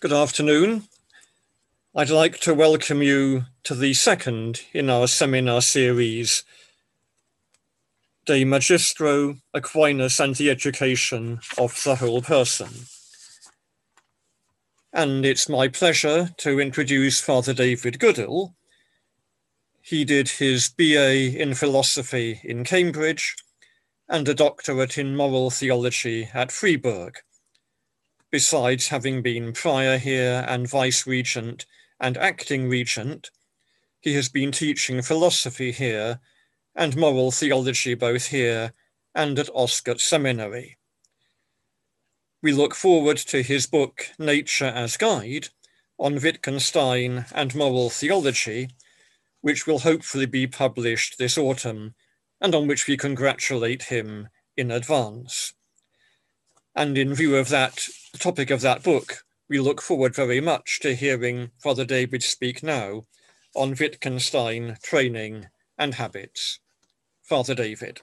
Good afternoon. I'd like to welcome you to the second in our seminar series, De Magistro Aquinas and the Education of the Whole Person. And it's my pleasure to introduce Father David Goodall. He did his BA in philosophy in Cambridge and a doctorate in moral theology at Freiburg besides having been prior here and vice regent and acting regent, he has been teaching philosophy here and moral theology both here and at Oscott Seminary. We look forward to his book, Nature as Guide, on Wittgenstein and moral theology, which will hopefully be published this autumn and on which we congratulate him in advance. And in view of that, the topic of that book, we look forward very much to hearing Father David speak now on Wittgenstein training and habits. Father David.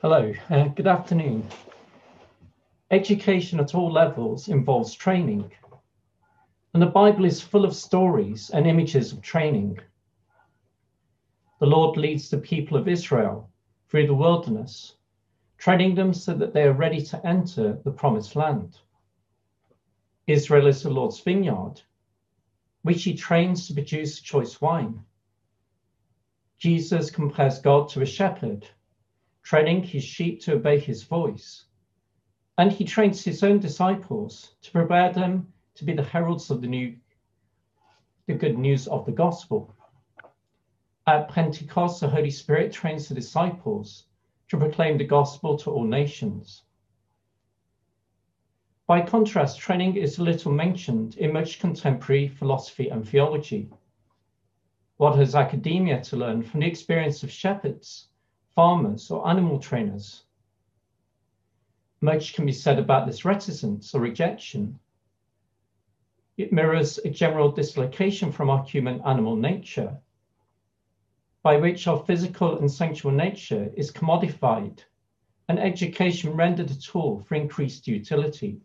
Hello, uh, good afternoon. Education at all levels involves training, and the Bible is full of stories and images of training the Lord leads the people of Israel through the wilderness, training them so that they are ready to enter the promised land. Israel is the Lord's vineyard, which he trains to produce choice wine. Jesus compares God to a shepherd, training his sheep to obey his voice. And he trains his own disciples to prepare them to be the heralds of the new the good news of the gospel. At Pentecost, the Holy Spirit trains the disciples to proclaim the gospel to all nations. By contrast, training is little mentioned in much contemporary philosophy and theology. What has academia to learn from the experience of shepherds, farmers, or animal trainers? Much can be said about this reticence or rejection. It mirrors a general dislocation from our human animal nature by which our physical and sensual nature is commodified and education rendered a tool for increased utility.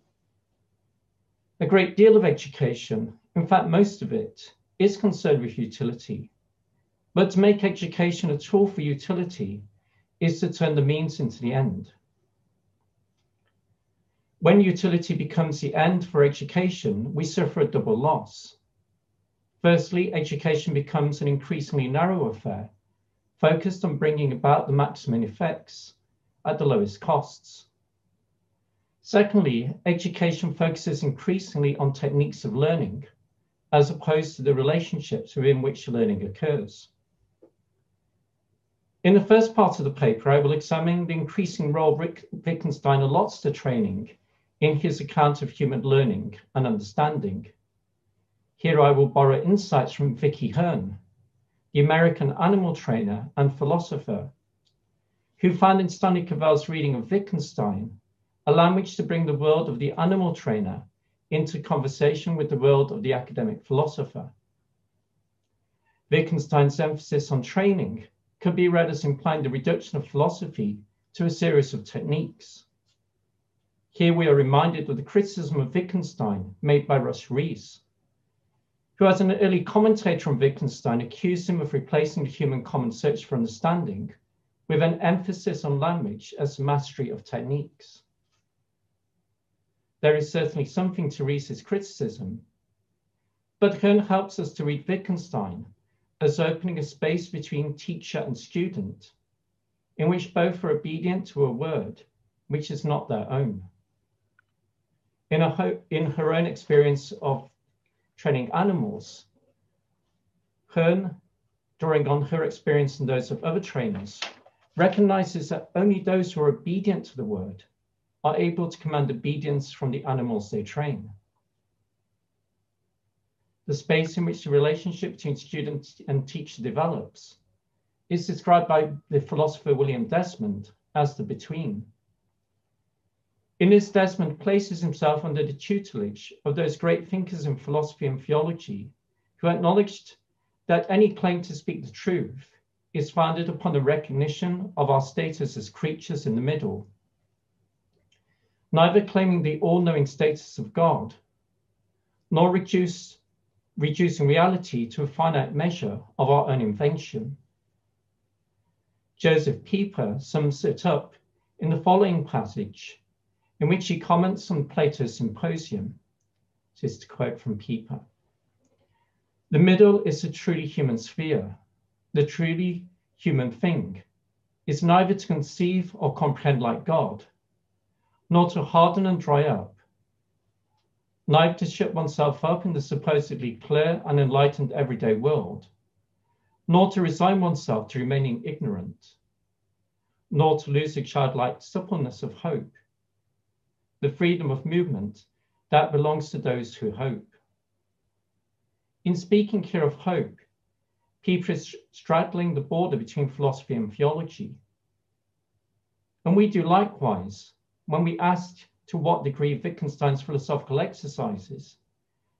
A great deal of education, in fact, most of it, is concerned with utility. But to make education a tool for utility is to turn the means into the end. When utility becomes the end for education, we suffer a double loss. Firstly, education becomes an increasingly narrow affair, focused on bringing about the maximum effects at the lowest costs. Secondly, education focuses increasingly on techniques of learning, as opposed to the relationships within which learning occurs. In the first part of the paper, I will examine the increasing role Wittgenstein allots to training in his account of human learning and understanding here I will borrow insights from Vicki Hearne, the American animal trainer and philosopher, who found in Stanley Cavell's reading of Wittgenstein a language to bring the world of the animal trainer into conversation with the world of the academic philosopher. Wittgenstein's emphasis on training could be read as implying the reduction of philosophy to a series of techniques. Here we are reminded of the criticism of Wittgenstein made by Rush Rhees who, as an early commentator on Wittgenstein, accused him of replacing the human common search for understanding with an emphasis on language as mastery of techniques. There is certainly something to Rhees's criticism, but Hearne helps us to read Wittgenstein as opening a space between teacher and student, in which both are obedient to a word which is not their own. In, in her own experience of training animals, Hearne, drawing on her experience and those of other trainers, recognizes that only those who are obedient to the word are able to command obedience from the animals they train. The space in which the relationship between student and teacher develops is described by the philosopher William Desmond as the between. In this, Desmond places himself under the tutelage of those great thinkers in philosophy and theology who acknowledged that any claim to speak the truth is founded upon the recognition of our status as creatures in the middle, neither claiming the all-knowing status of God, nor reduce, reducing reality to a finite measure of our own invention. Joseph Pieper sums it up in the following passage, in which he comments on Plato's Symposium. This is to quote from Pieper. The middle is a truly human sphere, the truly human thing, is neither to conceive or comprehend like God, nor to harden and dry up, neither to shut oneself up in the supposedly clear and enlightened everyday world, nor to resign oneself to remaining ignorant, nor to lose the childlike suppleness of hope, the freedom of movement that belongs to those who hope. In speaking here of hope, Pieper is straddling the border between philosophy and theology. And we do likewise when we ask to what degree Wittgenstein's philosophical exercises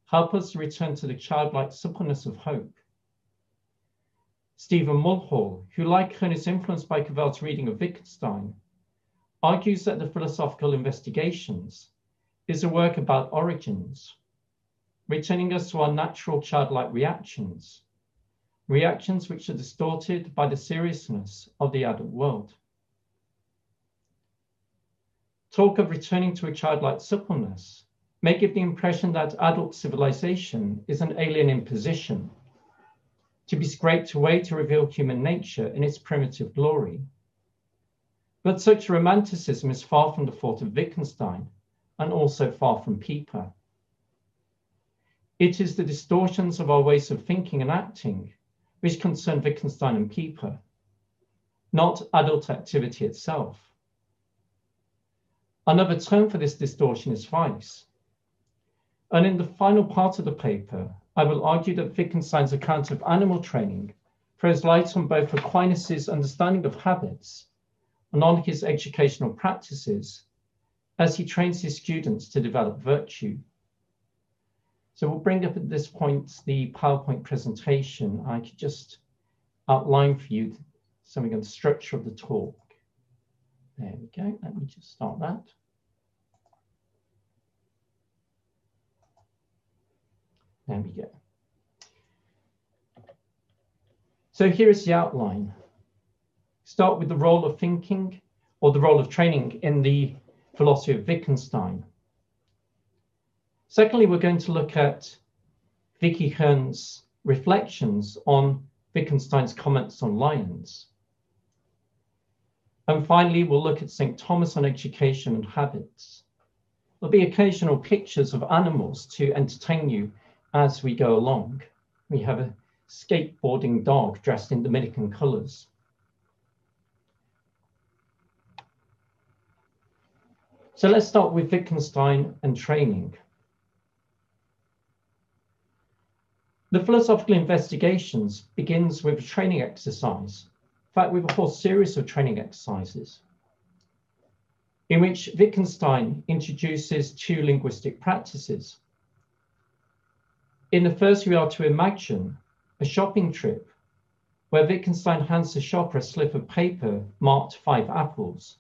help us to return to the childlike suppleness of hope. Stephen Mulhall, who like Hearne is influenced by Cavell's reading of Wittgenstein, argues that the philosophical investigations is a work about origins, returning us to our natural childlike reactions, reactions which are distorted by the seriousness of the adult world. Talk of returning to a childlike suppleness may give the impression that adult civilization is an alien imposition to be scraped away to reveal human nature in its primitive glory. But such romanticism is far from the thought of Wittgenstein and also far from Pieper. It is the distortions of our ways of thinking and acting which concern Wittgenstein and Pieper, not adult activity itself. Another term for this distortion is vice. And in the final part of the paper, I will argue that Wittgenstein's account of animal training throws light on both Aquinas' understanding of habits and on his educational practices as he trains his students to develop virtue. So we'll bring up at this point the PowerPoint presentation. I could just outline for you something on the structure of the talk. There we go. Let me just start that. There we go. So here is the outline. Start with the role of thinking or the role of training in the philosophy of Wittgenstein. Secondly, we're going to look at Vicki Hearne's reflections on Wittgenstein's comments on lions. And finally, we'll look at St. Thomas on education and habits. There'll be occasional pictures of animals to entertain you as we go along. We have a skateboarding dog dressed in Dominican colors. So let's start with Wittgenstein and training. The philosophical investigations begins with a training exercise, in fact, with a whole series of training exercises, in which Wittgenstein introduces two linguistic practices. In the first, we are to imagine a shopping trip where Wittgenstein hands the shopper a slip of paper marked five apples.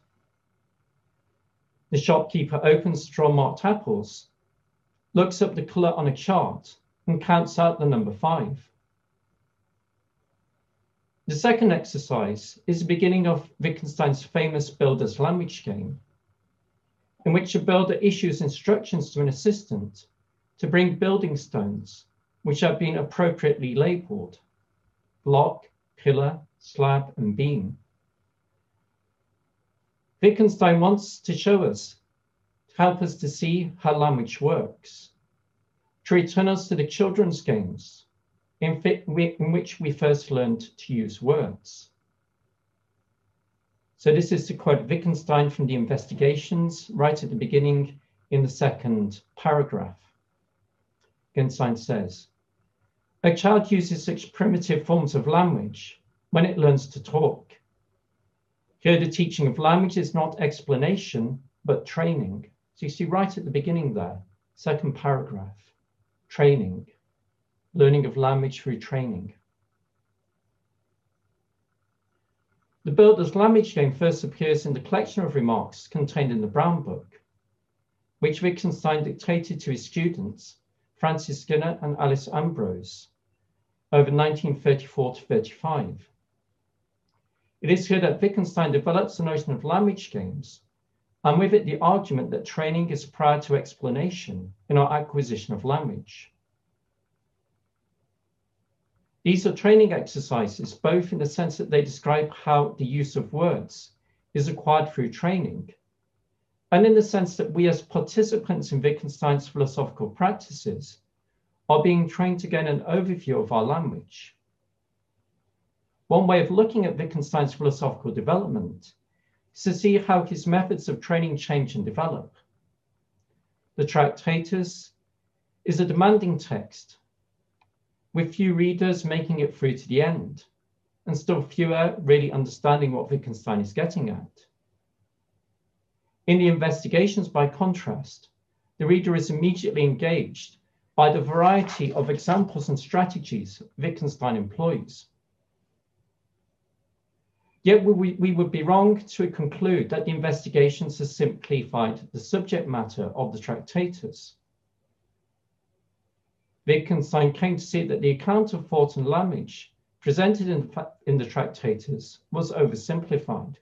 The shopkeeper opens straw marked apples, looks up the color on a chart, and counts out the number five. The second exercise is the beginning of Wittgenstein's famous builder's language game, in which a builder issues instructions to an assistant to bring building stones, which have been appropriately labeled block, pillar, slab, and beam. Wittgenstein wants to show us, to help us to see how language works to return us to the children's games in, in which we first learned to use words. So this is to quote Wittgenstein from the investigations right at the beginning in the second paragraph. Wittgenstein says, a child uses such primitive forms of language when it learns to talk. Here, the teaching of language is not explanation, but training. So you see right at the beginning there, second paragraph training, learning of language through training. The Builder's Language Game first appears in the collection of remarks contained in the Brown Book, which Wittgenstein dictated to his students, Francis Skinner and Alice Ambrose, over 1934 to 35. It is here that Wittgenstein develops the notion of language games, and with it the argument that training is prior to explanation in our acquisition of language. These are training exercises, both in the sense that they describe how the use of words is acquired through training, and in the sense that we as participants in Wittgenstein's philosophical practices are being trained to gain an overview of our language. One way of looking at Wittgenstein's philosophical development is to see how his methods of training change and develop. The Tractatus is a demanding text with few readers making it through to the end, and still fewer really understanding what Wittgenstein is getting at. In the investigations, by contrast, the reader is immediately engaged by the variety of examples and strategies Wittgenstein employs. Yet we, we would be wrong to conclude that the investigations have simplified the subject matter of the Tractatus. Wittgenstein came to see that the account of thought and language presented in, in the Tractatus was oversimplified,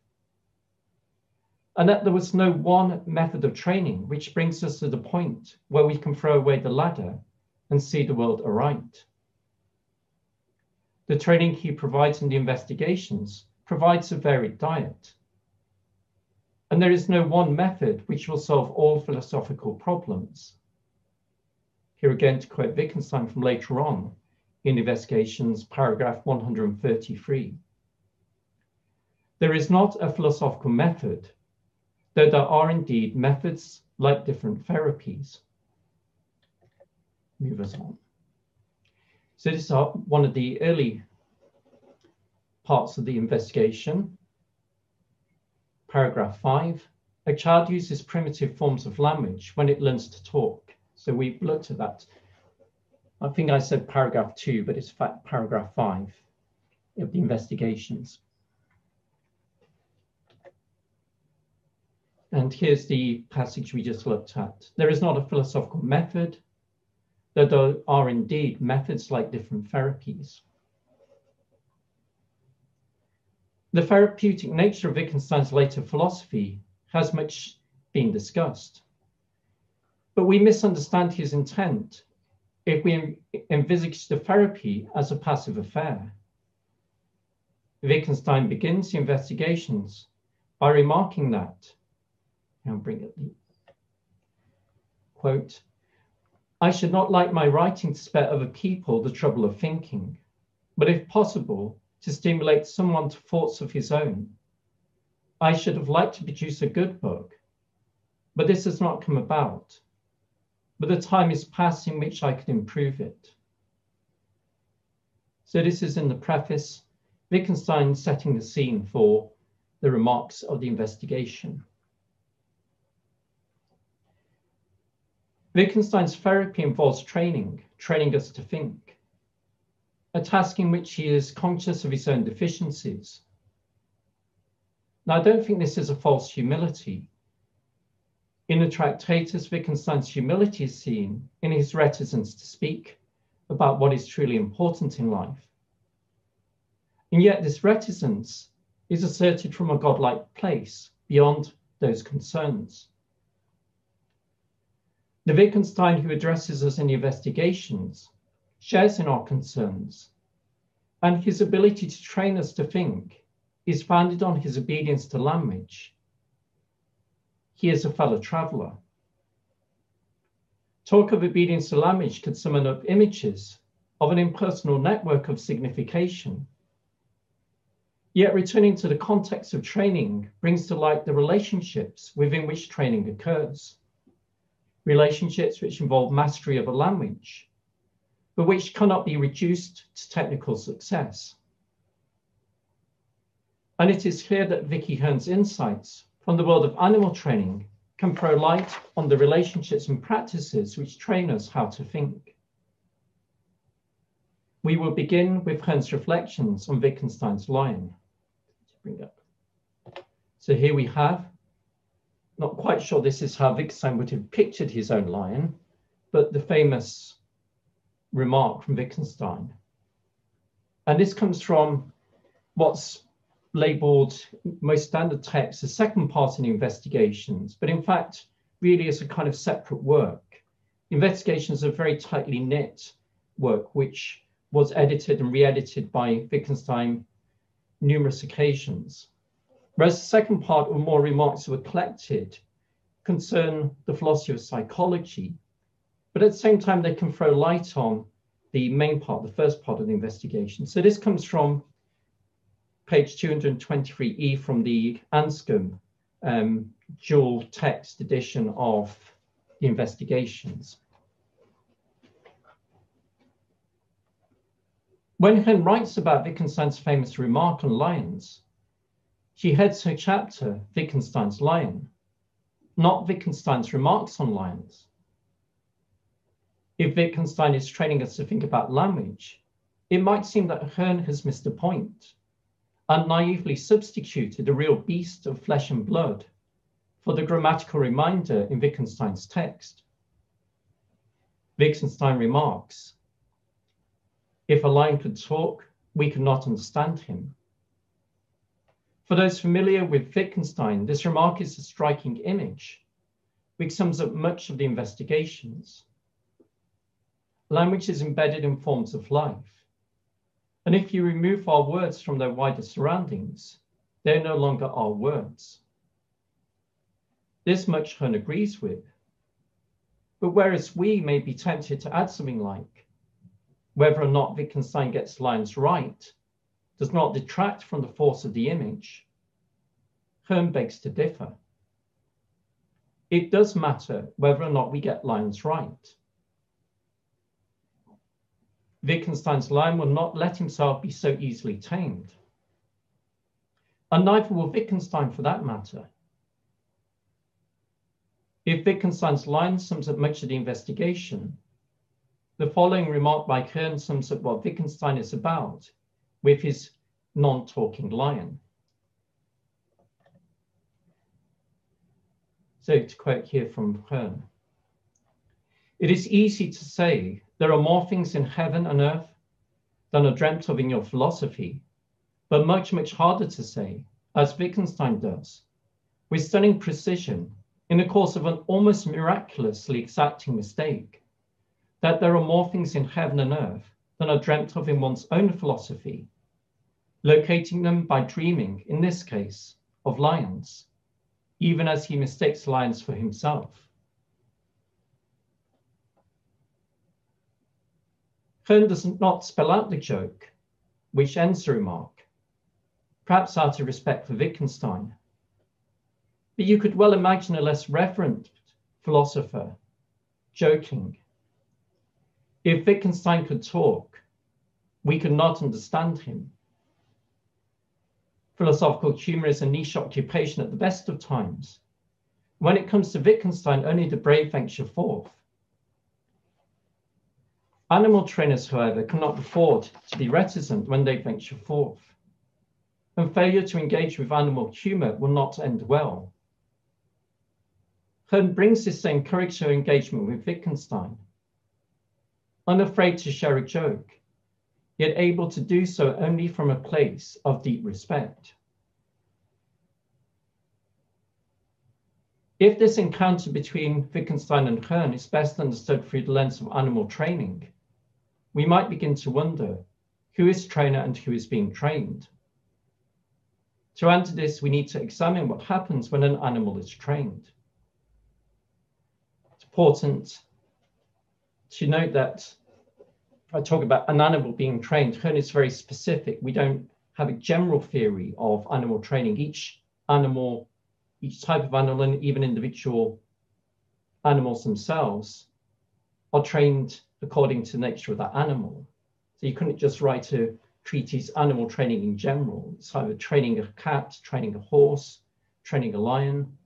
and that there was no one method of training which brings us to the point where we can throw away the ladder and see the world aright. The training he provides in the investigations provides a varied diet. And there is no one method which will solve all philosophical problems. Here again, to quote Wittgenstein from later on in Investigations, paragraph 133. There is not a philosophical method, though there are indeed methods like different therapies. Move us on. So this is one of the early parts of the investigation. Paragraph five, a child uses primitive forms of language when it learns to talk. So we've looked at that. I think I said paragraph two, but it's paragraph five of the investigations. And here's the passage we just looked at. There is not a philosophical method, though there are indeed methods like different therapies. The therapeutic nature of Wittgenstein's later philosophy has much been discussed. But we misunderstand his intent if we envisage the therapy as a passive affair. Wittgenstein begins the investigations by remarking that, I'll bring it, quote, I should not like my writing to spare other people the trouble of thinking, but if possible, to stimulate someone to thoughts of his own. I should have liked to produce a good book, but this has not come about but the time is past in which I could improve it. So this is in the preface, Wittgenstein setting the scene for the remarks of the investigation. Wittgenstein's therapy involves training, training us to think, a task in which he is conscious of his own deficiencies. Now, I don't think this is a false humility. In the Tractatus, Wittgenstein's humility is seen in his reticence to speak about what is truly important in life. And yet, this reticence is asserted from a godlike place beyond those concerns. The Wittgenstein who addresses us in the investigations shares in our concerns, and his ability to train us to think is founded on his obedience to language he is a fellow traveler. Talk of obedience to language could summon up images of an impersonal network of signification. Yet returning to the context of training brings to light the relationships within which training occurs. Relationships which involve mastery of a language, but which cannot be reduced to technical success. And it is clear that Vicki Hearne's insights from the world of animal training can throw light on the relationships and practices which train us how to think. We will begin with Hearne's reflections on Wittgenstein's lion. So here we have not quite sure this is how Wittgenstein would have pictured his own lion, but the famous remark from Wittgenstein. And this comes from what's labeled most standard text, the second part in investigations, but in fact, really is a kind of separate work. Investigations are very tightly knit work, which was edited and re-edited by Wittgenstein numerous occasions. Whereas the second part, or more remarks that were collected, concern the philosophy of psychology, but at the same time, they can throw light on the main part, the first part of the investigation. So this comes from page 223E from the Anscombe um, dual text edition of the investigations. When Hearne writes about Wittgenstein's famous remark on lions, she heads her chapter Wittgenstein's Lion, not Wittgenstein's remarks on lions. If Wittgenstein is training us to think about language, it might seem that Hearne has missed a point and naively substituted a real beast of flesh and blood for the grammatical reminder in Wittgenstein's text. Wittgenstein remarks, if a lion could talk, we could not understand him. For those familiar with Wittgenstein, this remark is a striking image, which sums up much of the investigations. Language is embedded in forms of life. And if you remove our words from their wider surroundings, they're no longer our words. This much Hearne agrees with. But whereas we may be tempted to add something like, whether or not Wittgenstein gets lines right does not detract from the force of the image, Hearne begs to differ. It does matter whether or not we get lines right. Wittgenstein's lion will not let himself be so easily tamed. And neither will Wittgenstein for that matter. If Wittgenstein's lion sums up much of the investigation, the following remark by Hearne sums up what Wittgenstein is about with his non-talking lion. So to quote here from Hearne, it is easy to say there are more things in heaven and earth than are dreamt of in your philosophy, but much, much harder to say, as Wittgenstein does, with stunning precision in the course of an almost miraculously exacting mistake, that there are more things in heaven and earth than are dreamt of in one's own philosophy, locating them by dreaming, in this case, of lions, even as he mistakes lions for himself. Does not spell out the joke, which ends the remark, perhaps out of respect for Wittgenstein. But you could well imagine a less reverent philosopher joking. If Wittgenstein could talk, we could not understand him. Philosophical humor is a niche occupation at the best of times. When it comes to Wittgenstein, only the brave venture forth. Animal trainers, however, cannot afford to be reticent when they venture forth. And failure to engage with animal humor will not end well. Hearne brings this same courage to engagement with Wittgenstein. Unafraid to share a joke, yet able to do so only from a place of deep respect. If this encounter between Wittgenstein and Hearne is best understood through the lens of animal training, we might begin to wonder who is trainer and who is being trained. To answer this, we need to examine what happens when an animal is trained. It's important to note that I talk about an animal being trained, Hearne is very specific. We don't have a general theory of animal training. Each animal, each type of animal, and even individual animals themselves are trained according to nature of that animal. So you couldn't just write a treatise animal training in general. It's either training a cat, training a horse, training a lion,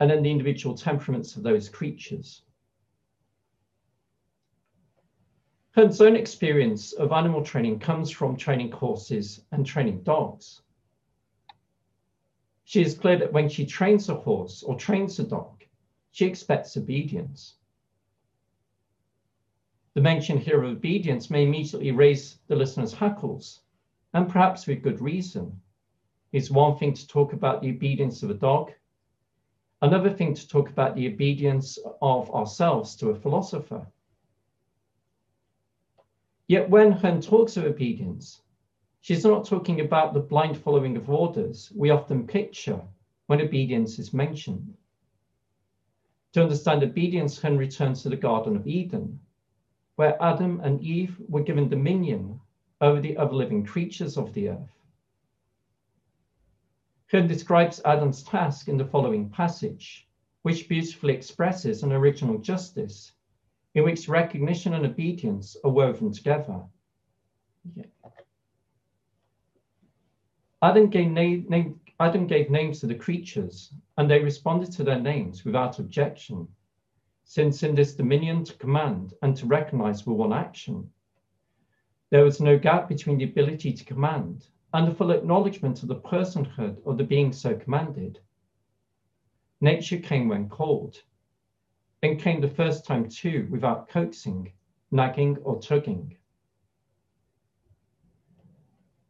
and then the individual temperaments of those creatures. Hearne's own experience of animal training comes from training horses and training dogs. She is clear that when she trains a horse or trains a dog, she expects obedience. The mention here of obedience may immediately raise the listener's hackles, and perhaps with good reason. It's one thing to talk about the obedience of a dog, another thing to talk about the obedience of ourselves to a philosopher. Yet when Hearne talks of obedience, she's not talking about the blind following of orders we often picture when obedience is mentioned. To understand obedience, Hearne returns to the Garden of Eden, where Adam and Eve were given dominion over the other living creatures of the earth. Hearne describes Adam's task in the following passage, which beautifully expresses an original justice in which recognition and obedience are woven together. Adam, gave name, Adam gave names to the creatures, and they responded to their names without objection, since in this dominion to command and to recognize were one action. There was no gap between the ability to command and the full acknowledgement of the personhood of the being so commanded. Nature came when called, then came the first time too without coaxing, nagging, or tugging.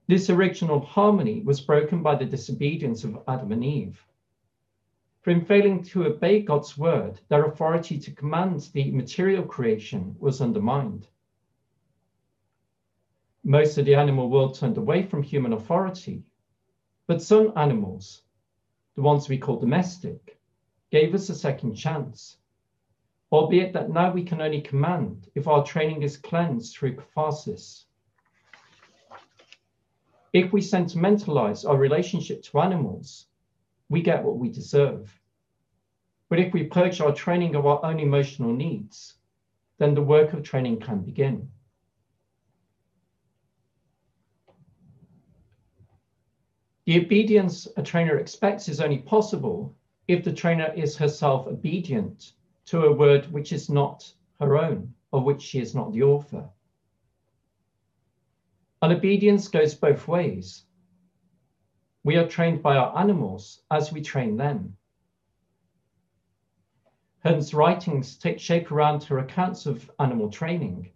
This original harmony was broken by the disobedience of Adam and Eve. For in failing to obey God's word, their authority to command the material creation was undermined. Most of the animal world turned away from human authority, but some animals, the ones we call domestic, gave us a second chance albeit that now we can only command if our training is cleansed through catharsis. If we sentimentalize our relationship to animals, we get what we deserve. But if we purge our training of our own emotional needs, then the work of training can begin. The obedience a trainer expects is only possible if the trainer is herself obedient to a word which is not her own, of which she is not the author. And obedience goes both ways. We are trained by our animals as we train them. Hearne's writings take shape around her accounts of animal training.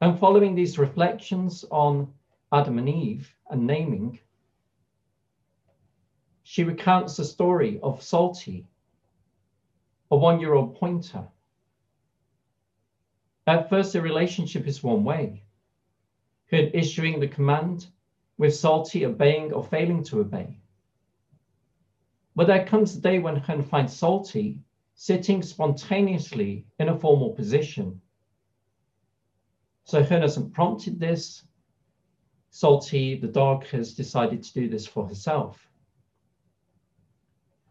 And following these reflections on Adam and Eve and naming, she recounts the story of Salty, a one year old pointer. At first, the relationship is one way. Hood issuing the command, with Salty obeying or failing to obey. But there comes a day when Hearne finds Salty sitting spontaneously in a formal position. So Hearne hasn't prompted this. Salty, the dog, has decided to do this for herself.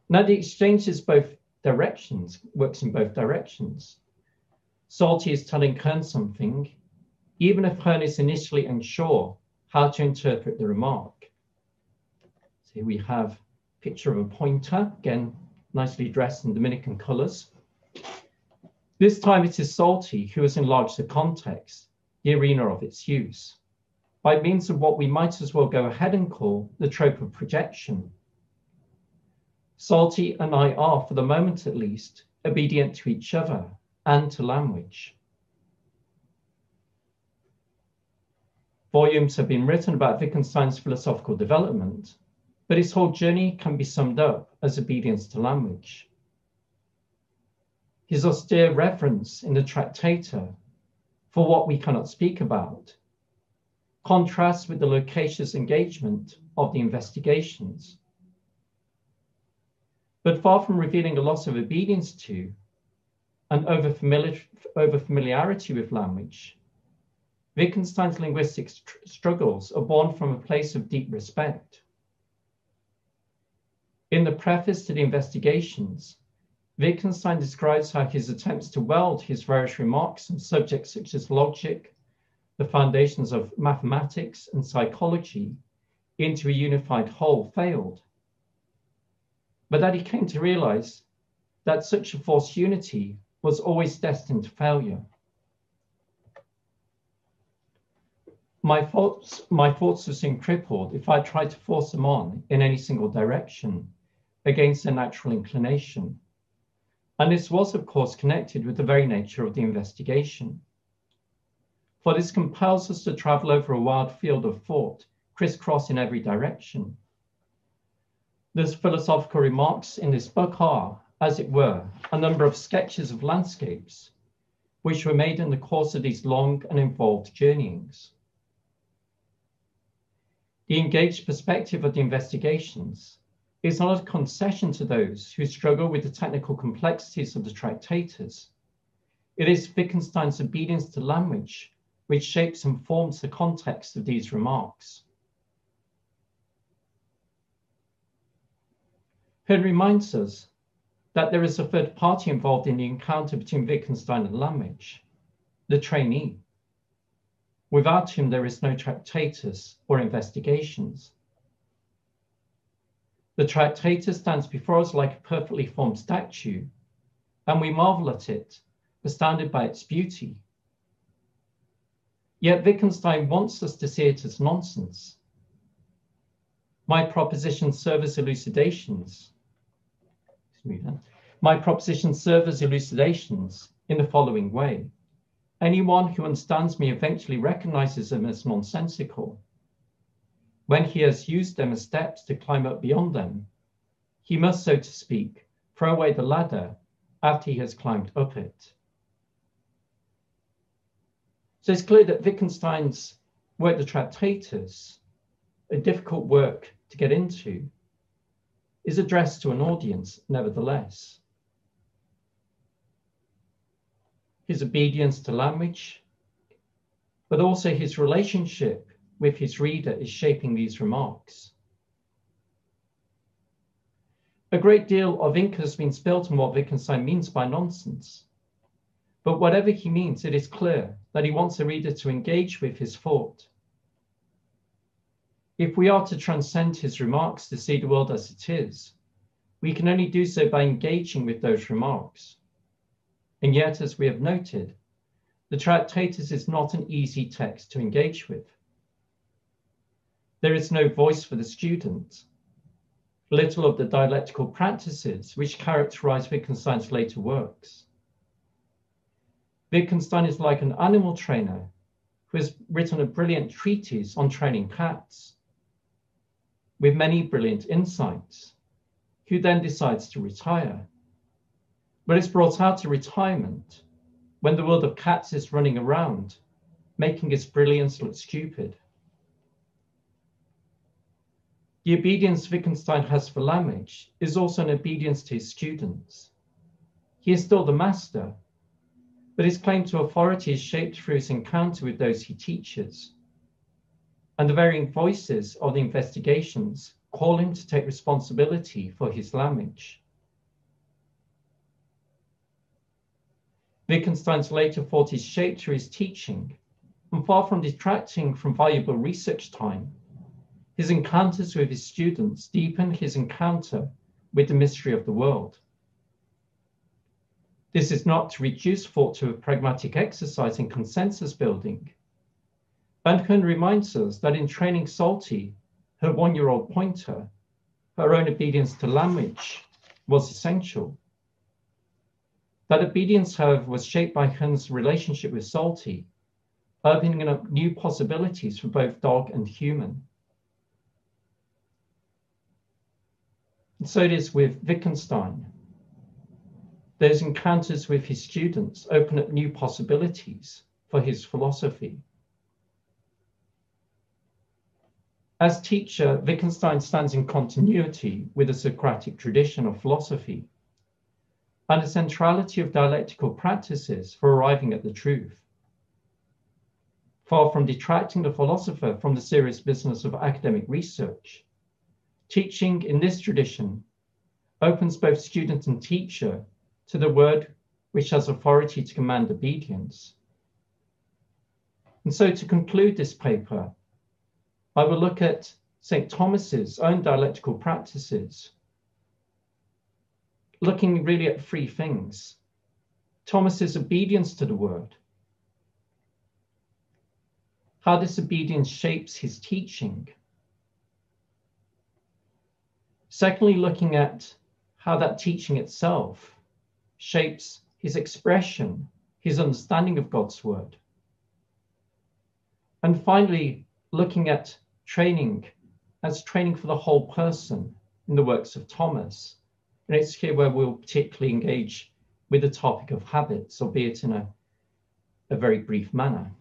Now the exchange is both directions, works in both directions. Salty is telling Hearne something, even if Hearne is initially unsure how to interpret the remark. So here we have a picture of a pointer, again, nicely dressed in Dominican colors. This time it is Salty who has enlarged the context, the arena of its use, by means of what we might as well go ahead and call the trope of projection. Salty and I are, for the moment at least, obedient to each other and to language. Volumes have been written about Wittgenstein's philosophical development, but his whole journey can be summed up as obedience to language. His austere reverence in the Tractatus for what we cannot speak about contrasts with the loquacious engagement of the investigations but far from revealing a loss of obedience to and over, familiar, over familiarity with language, Wittgenstein's linguistic st struggles are born from a place of deep respect. In the preface to the investigations, Wittgenstein describes how his attempts to weld his various remarks on subjects such as logic, the foundations of mathematics and psychology into a unified whole failed but that he came to realize that such a forced unity was always destined to failure. My thoughts, my thoughts seem crippled if I try to force them on in any single direction against their natural inclination. And this was, of course, connected with the very nature of the investigation. For this compels us to travel over a wide field of thought, crisscross in every direction. The philosophical remarks in this book are, as it were, a number of sketches of landscapes, which were made in the course of these long and involved journeyings. The engaged perspective of the investigations is not a concession to those who struggle with the technical complexities of the tractatus. It is Wittgenstein's obedience to language which shapes and forms the context of these remarks. Hearne reminds us that there is a third party involved in the encounter between Wittgenstein and Language, the trainee. Without him, there is no tractatus or investigations. The tractatus stands before us like a perfectly formed statue, and we marvel at it, astounded by its beauty. Yet Wittgenstein wants us to see it as nonsense. My propositions serve as elucidations. My propositions serve as elucidations in the following way. Anyone who understands me eventually recognizes them as nonsensical. When he has used them as steps to climb up beyond them, he must, so to speak, throw away the ladder after he has climbed up it. So it's clear that Wittgenstein's work, The Tractatus, a difficult work to get into, is addressed to an audience nevertheless. His obedience to language, but also his relationship with his reader is shaping these remarks. A great deal of ink has been spilt on what Wittgenstein means by nonsense. But whatever he means, it is clear that he wants the reader to engage with his thought. If we are to transcend his remarks to see the world as it is, we can only do so by engaging with those remarks. And yet, as we have noted, the Tractatus is not an easy text to engage with. There is no voice for the student. Little of the dialectical practices which characterize Wittgenstein's later works. Wittgenstein is like an animal trainer who has written a brilliant treatise on training cats with many brilliant insights, who then decides to retire. But it's brought out to retirement when the world of cats is running around, making its brilliance look stupid. The obedience Wittgenstein has for language is also an obedience to his students. He is still the master, but his claim to authority is shaped through his encounter with those he teaches. And the varying voices of the investigations call him to take responsibility for his language. Wittgenstein's later thought is shaped through his teaching, and far from detracting from valuable research time, his encounters with his students deepen his encounter with the mystery of the world. This is not to reduce thought to a pragmatic exercise in consensus building. Van reminds us that in training Salty, her one year old pointer, her own obedience to language was essential. That obedience, however, was shaped by Hearne's relationship with Salty, opening up new possibilities for both dog and human. And so it is with Wittgenstein. Those encounters with his students open up new possibilities for his philosophy. As teacher, Wittgenstein stands in continuity with the Socratic tradition of philosophy and the centrality of dialectical practices for arriving at the truth. Far from detracting the philosopher from the serious business of academic research, Teaching in this tradition opens both student and teacher to the word which has authority to command obedience. And so to conclude this paper, I will look at St. Thomas's own dialectical practices, looking really at three things. Thomas's obedience to the word, how this obedience shapes his teaching. Secondly, looking at how that teaching itself shapes his expression, his understanding of God's word. And finally, looking at training as training for the whole person in the works of Thomas. And it's here where we'll particularly engage with the topic of habits, albeit in a, a very brief manner.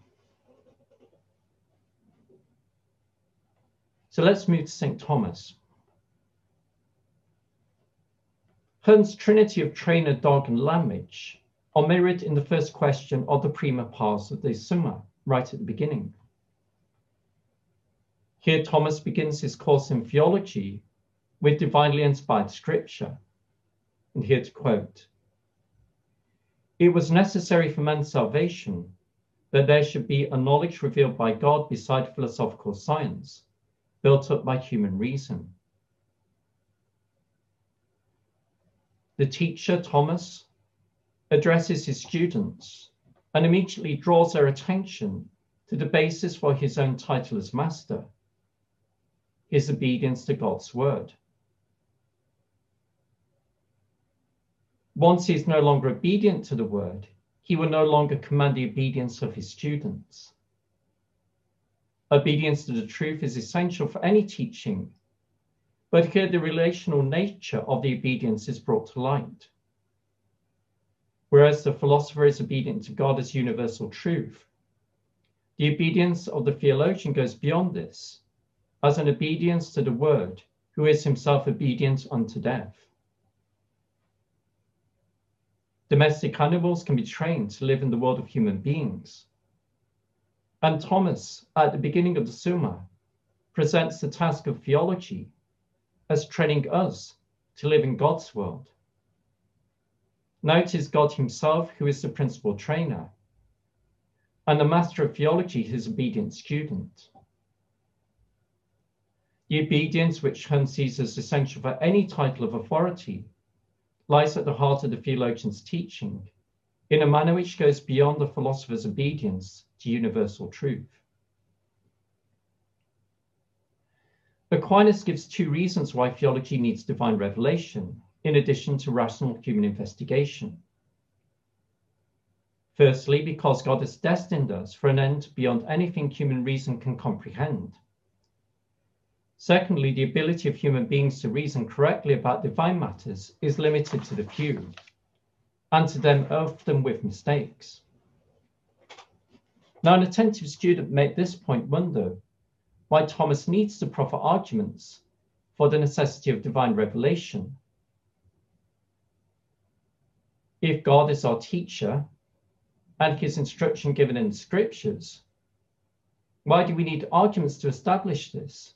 So let's move to St. Thomas. Hearne's trinity of trainer, dog, and language are mirrored in the first question of the prima pars of the Summa, right at the beginning. Here, Thomas begins his course in theology with divinely inspired scripture. And here to quote It was necessary for man's salvation that there should be a knowledge revealed by God beside philosophical science, built up by human reason. The teacher, Thomas, addresses his students and immediately draws their attention to the basis for his own title as master his obedience to God's word. Once he is no longer obedient to the word, he will no longer command the obedience of his students. Obedience to the truth is essential for any teaching, but here the relational nature of the obedience is brought to light. Whereas the philosopher is obedient to God as universal truth, the obedience of the theologian goes beyond this as an obedience to the word, who is himself obedient unto death. Domestic animals can be trained to live in the world of human beings. And Thomas, at the beginning of the Summa, presents the task of theology as training us to live in God's world. Now it is God Himself who is the principal trainer, and the master of theology his obedient student. The obedience which Hearne sees as essential for any title of authority lies at the heart of the theologian's teaching in a manner which goes beyond the philosopher's obedience to universal truth. Aquinas gives two reasons why theology needs divine revelation, in addition to rational human investigation. Firstly, because God has destined us for an end beyond anything human reason can comprehend. Secondly, the ability of human beings to reason correctly about divine matters is limited to the few, and to them often with mistakes. Now, an attentive student may at this point wonder why Thomas needs to proffer arguments for the necessity of divine revelation. If God is our teacher and his instruction given in scriptures, why do we need arguments to establish this?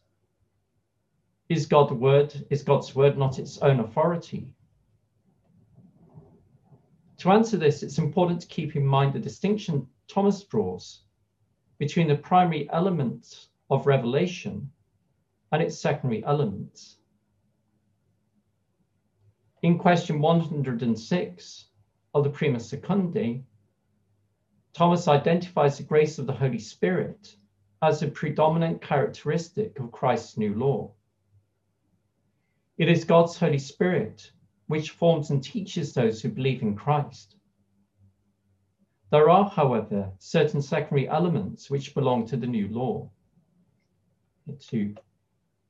Is God's word, is God's word not its own authority? To answer this, it's important to keep in mind the distinction Thomas draws between the primary elements of revelation and its secondary elements. In question 106 of the Prima Secundae, Thomas identifies the grace of the Holy Spirit as a predominant characteristic of Christ's new law. It is God's Holy Spirit which forms and teaches those who believe in Christ. There are, however, certain secondary elements which belong to the new law. To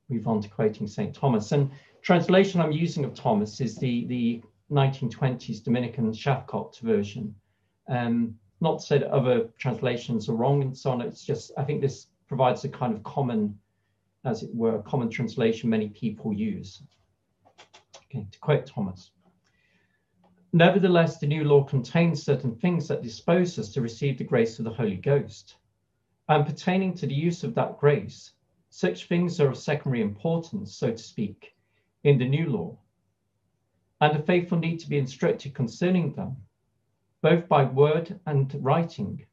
move on to quoting St. Thomas. And translation I'm using of Thomas is the, the 1920s Dominican Shapcote version. Um, not to say that other translations are wrong and so on. It's just, I think this provides a kind of common, as it were, a common translation many people use. Okay, to quote Thomas. Nevertheless, the new law contains certain things that dispose us to receive the grace of the Holy Ghost. And pertaining to the use of that grace, such things are of secondary importance, so to speak, in the new law. And the faithful need to be instructed concerning them, both by word and writing,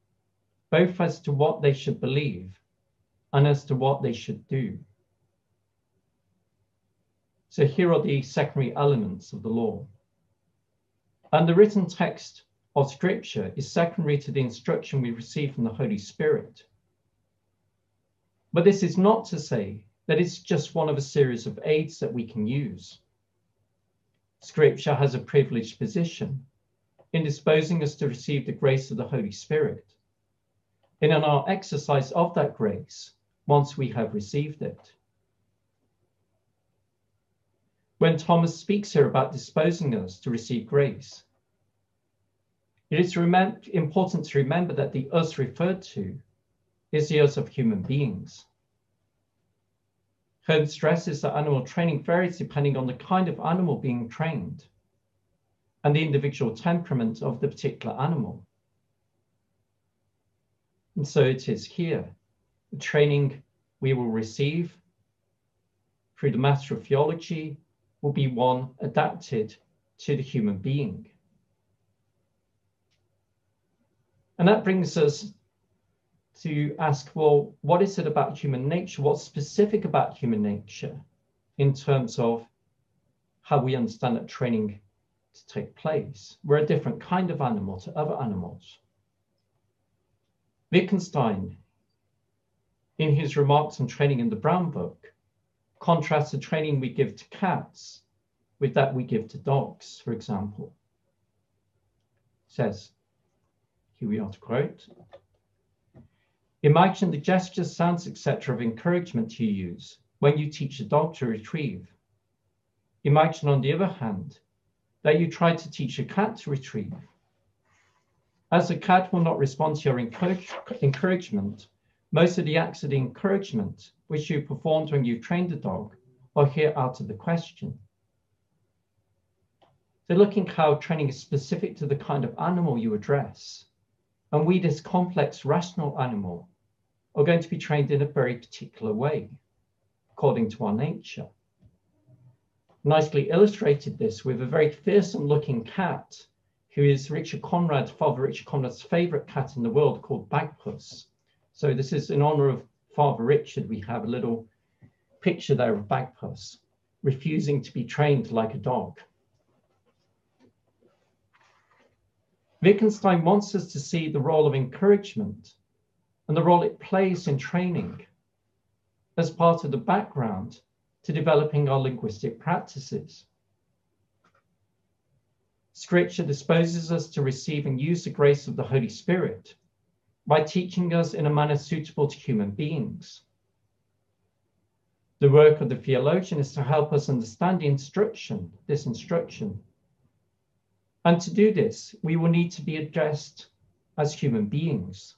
both as to what they should believe and as to what they should do. So here are the secondary elements of the law. And the written text of Scripture is secondary to the instruction we receive from the Holy Spirit. But this is not to say that it's just one of a series of aids that we can use. Scripture has a privileged position in disposing us to receive the grace of the Holy Spirit. And in our exercise of that grace, once we have received it. When Thomas speaks here about disposing us to receive grace, it is important to remember that the us referred to is the us of human beings. Holmes stresses that animal training varies depending on the kind of animal being trained and the individual temperament of the particular animal. And so it is here. The training we will receive through the Master of Theology will be one adapted to the human being. And that brings us to ask, well, what is it about human nature? What's specific about human nature in terms of how we understand that training to take place? We're a different kind of animal to other animals. Wittgenstein, in his remarks on training in the Brown Book, contrasts the training we give to cats with that we give to dogs, for example. Says, here we are to quote. Imagine the gestures, sounds, etc. of encouragement you use when you teach a dog to retrieve. Imagine, on the other hand, that you try to teach a cat to retrieve. As the cat will not respond to your encourage, encouragement, most of the acts of the encouragement which you performed when you trained the dog are here out of the question. So looking how training is specific to the kind of animal you address and we, this complex rational animal, are going to be trained in a very particular way, according to our nature. Nicely illustrated this with a very fearsome looking cat, who is Richard Conrad's Father Richard Conrad's favorite cat in the world, called Bagpuss. So this is in honor of Father Richard. We have a little picture there of Bagpuss, refusing to be trained like a dog. Wittgenstein wants us to see the role of encouragement and the role it plays in training as part of the background to developing our linguistic practices. Scripture disposes us to receive and use the grace of the Holy Spirit by teaching us in a manner suitable to human beings. The work of the theologian is to help us understand the instruction, this instruction, and to do this, we will need to be addressed as human beings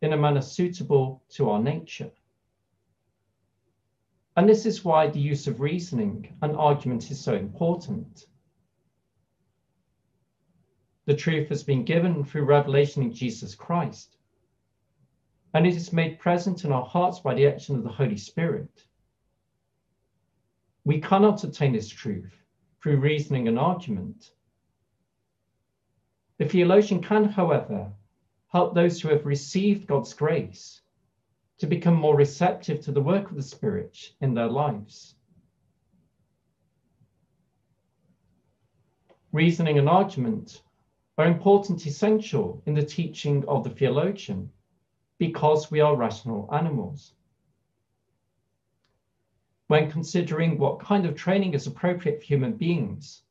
in a manner suitable to our nature. And this is why the use of reasoning and argument is so important. The truth has been given through revelation in Jesus Christ, and it is made present in our hearts by the action of the Holy Spirit. We cannot attain this truth through reasoning and argument, the theologian can, however, help those who have received God's grace to become more receptive to the work of the Spirit in their lives. Reasoning and argument are important, essential in the teaching of the theologian because we are rational animals. When considering what kind of training is appropriate for human beings,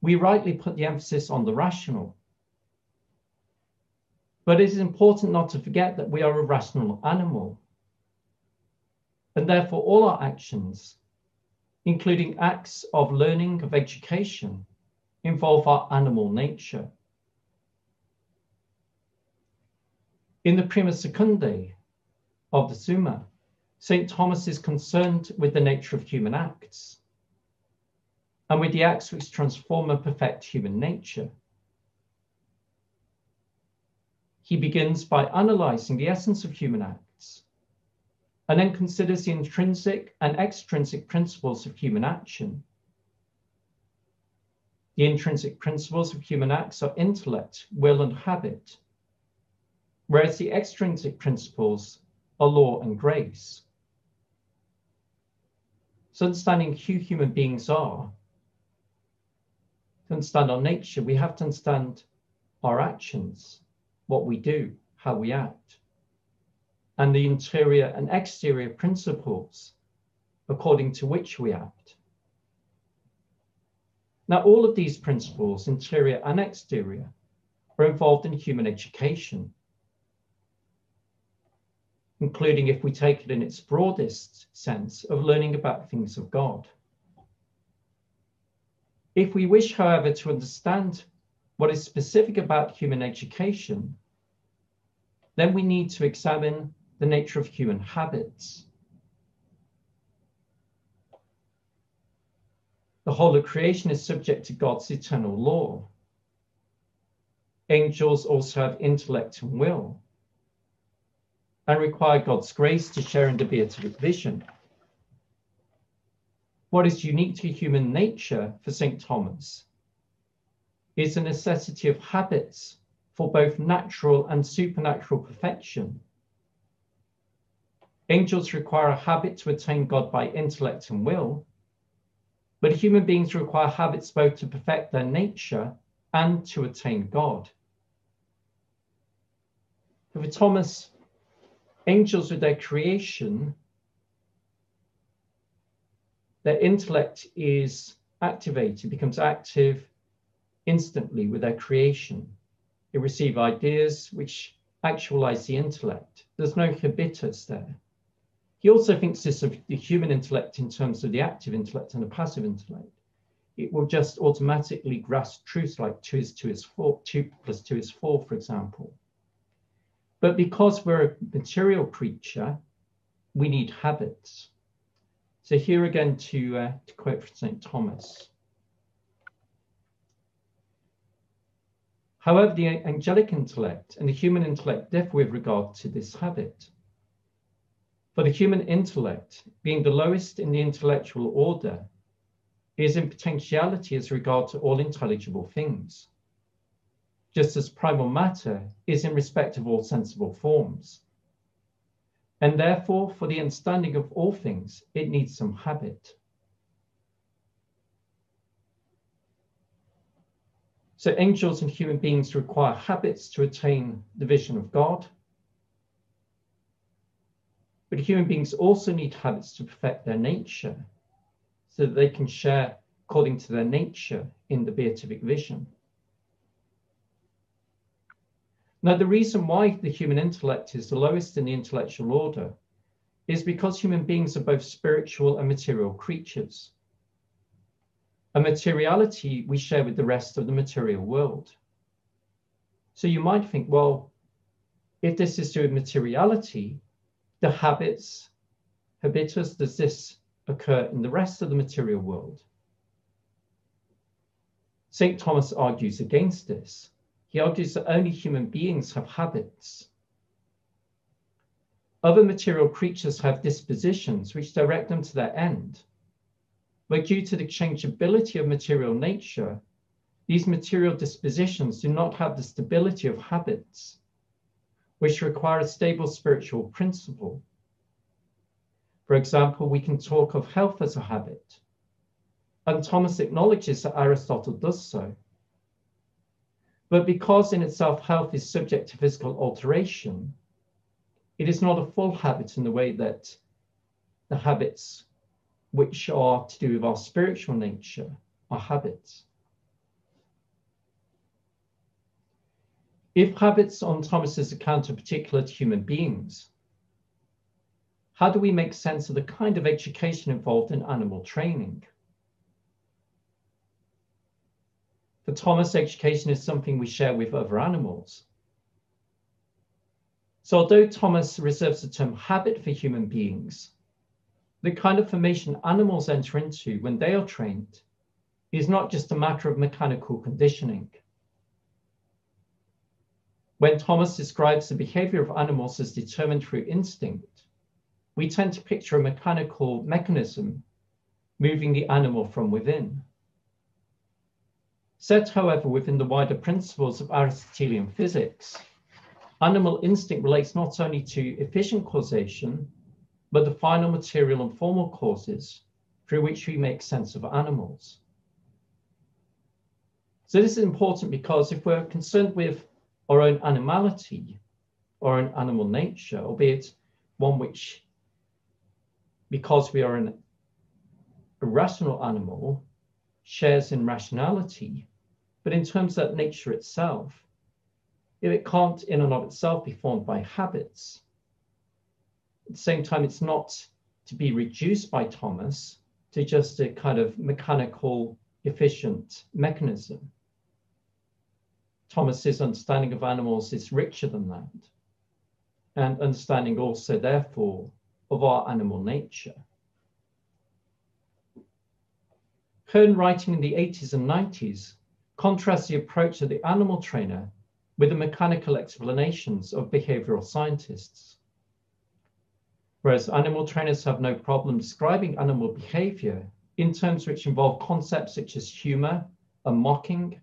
we rightly put the emphasis on the rational but it is important not to forget that we are a rational animal. And therefore, all our actions, including acts of learning, of education, involve our animal nature. In the Prima Secundae of the Summa, St. Thomas is concerned with the nature of human acts and with the acts which transform and perfect human nature. he begins by analyzing the essence of human acts and then considers the intrinsic and extrinsic principles of human action. The intrinsic principles of human acts are intellect, will, and habit, whereas the extrinsic principles are law and grace. So, understanding who human beings are, to understand our nature, we have to understand our actions what we do, how we act. and the interior and exterior principles according to which we act. Now, all of these principles, interior and exterior, are involved in human education, including, if we take it in its broadest sense, of learning about things of God. If we wish, however, to understand what is specific about human education, then we need to examine the nature of human habits. The whole of creation is subject to God's eternal law. Angels also have intellect and will and require God's grace to share in the beatific vision. What is unique to human nature for St. Thomas is the necessity of habits for both natural and supernatural perfection. Angels require a habit to attain God by intellect and will, but human beings require habits both to perfect their nature and to attain God. For Thomas, angels with their creation, their intellect is activated, becomes active instantly with their creation. They receive ideas which actualize the intellect. There's no habitus there. He also thinks this of the human intellect in terms of the active intellect and the passive intellect. It will just automatically grasp truths like 2 is 2 is 4, 2 plus 2 is 4, for example. But because we're a material creature, we need habits. So here again to, uh, to quote from St. Thomas. However, the angelic intellect and the human intellect differ with regard to this habit. For the human intellect, being the lowest in the intellectual order, is in potentiality as regard to all intelligible things, just as primal matter is in respect of all sensible forms. And therefore, for the understanding of all things, it needs some habit. So angels and human beings require habits to attain the vision of God but human beings also need habits to perfect their nature so that they can share according to their nature in the beatific vision. Now, the reason why the human intellect is the lowest in the intellectual order is because human beings are both spiritual and material creatures. A materiality we share with the rest of the material world. So you might think, well, if this is with materiality, the habits, habitus, does this occur in the rest of the material world? St. Thomas argues against this. He argues that only human beings have habits. Other material creatures have dispositions which direct them to their end. But due to the changeability of material nature, these material dispositions do not have the stability of habits which require a stable spiritual principle. For example, we can talk of health as a habit, and Thomas acknowledges that Aristotle does so. But because in itself health is subject to physical alteration, it is not a full habit in the way that the habits which are to do with our spiritual nature are habits. If habits on Thomas's account are particular to human beings, how do we make sense of the kind of education involved in animal training? For Thomas, education is something we share with other animals. So although Thomas reserves the term habit for human beings, the kind of formation animals enter into when they are trained is not just a matter of mechanical conditioning. When Thomas describes the behavior of animals as determined through instinct, we tend to picture a mechanical mechanism moving the animal from within. Set, however, within the wider principles of Aristotelian physics, animal instinct relates not only to efficient causation, but the final material and formal causes through which we make sense of animals. So this is important because if we're concerned with our own animality or an animal nature, albeit one which, because we are an irrational animal, shares in rationality, but in terms of nature itself, if it can't in and of itself be formed by habits, at the same time, it's not to be reduced by Thomas to just a kind of mechanical, efficient mechanism. Thomas's understanding of animals is richer than that, and understanding also, therefore, of our animal nature. Hearne, writing in the 80s and 90s, contrasts the approach of the animal trainer with the mechanical explanations of behavioral scientists. Whereas animal trainers have no problem describing animal behavior in terms which involve concepts such as humor and mocking,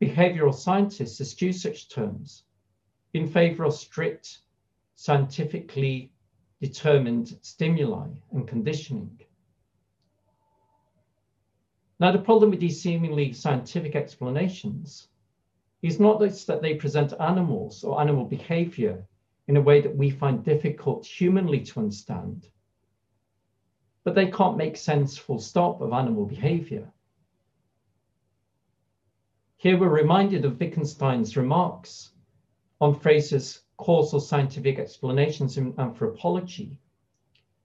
behavioral scientists eschew such terms in favor of strict, scientifically determined stimuli and conditioning. Now, the problem with these seemingly scientific explanations is not that they present animals or animal behavior in a way that we find difficult humanly to understand, but they can't make sense full stop of animal behavior. Here we're reminded of Wittgenstein's remarks on Frazer's causal scientific explanations in anthropology.